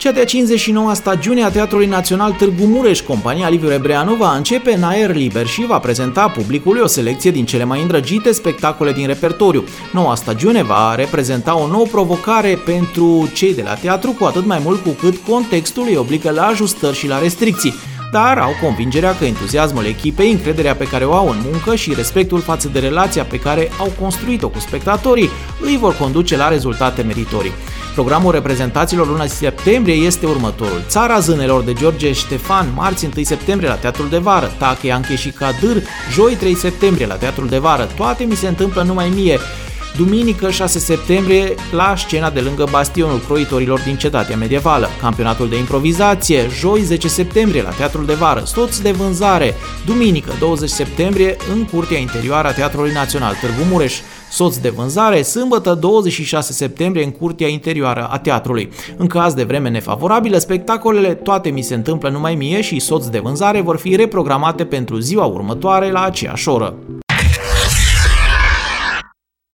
Cea de-a 59-a stagiune a Teatrului Național Târgu Mureș, compania Liviu Rebreanu, va începe în aer liber și va prezenta publicului o selecție din cele mai îndrăgite spectacole din repertoriu. Noua stagiune va reprezenta o nouă provocare pentru cei de la teatru, cu atât mai mult cu cât contextul îi obligă la ajustări și la restricții dar au convingerea că entuziasmul echipei, încrederea pe care o au în muncă și respectul față de relația pe care au construit-o cu spectatorii îi vor conduce la rezultate meritorii. Programul reprezentațiilor luna septembrie este următorul. Țara zânelor de George Ștefan, marți 1 septembrie la Teatrul de Vară, Tache, Anche și Cadâr, joi 3 septembrie la Teatrul de Vară. Toate mi se întâmplă numai mie. Duminică 6 septembrie la scena de lângă bastionul croitorilor din cetatea medievală. Campionatul de improvizație, joi 10 septembrie la Teatrul de Vară, Stoți de vânzare, duminică 20 septembrie în curtea interioară a Teatrului Național Târgu Mureș. Soț de vânzare, sâmbătă 26 septembrie în curtea interioară a teatrului. În caz de vreme nefavorabilă, spectacolele Toate mi se întâmplă numai mie și Soț de vânzare vor fi reprogramate pentru ziua următoare la aceeași oră.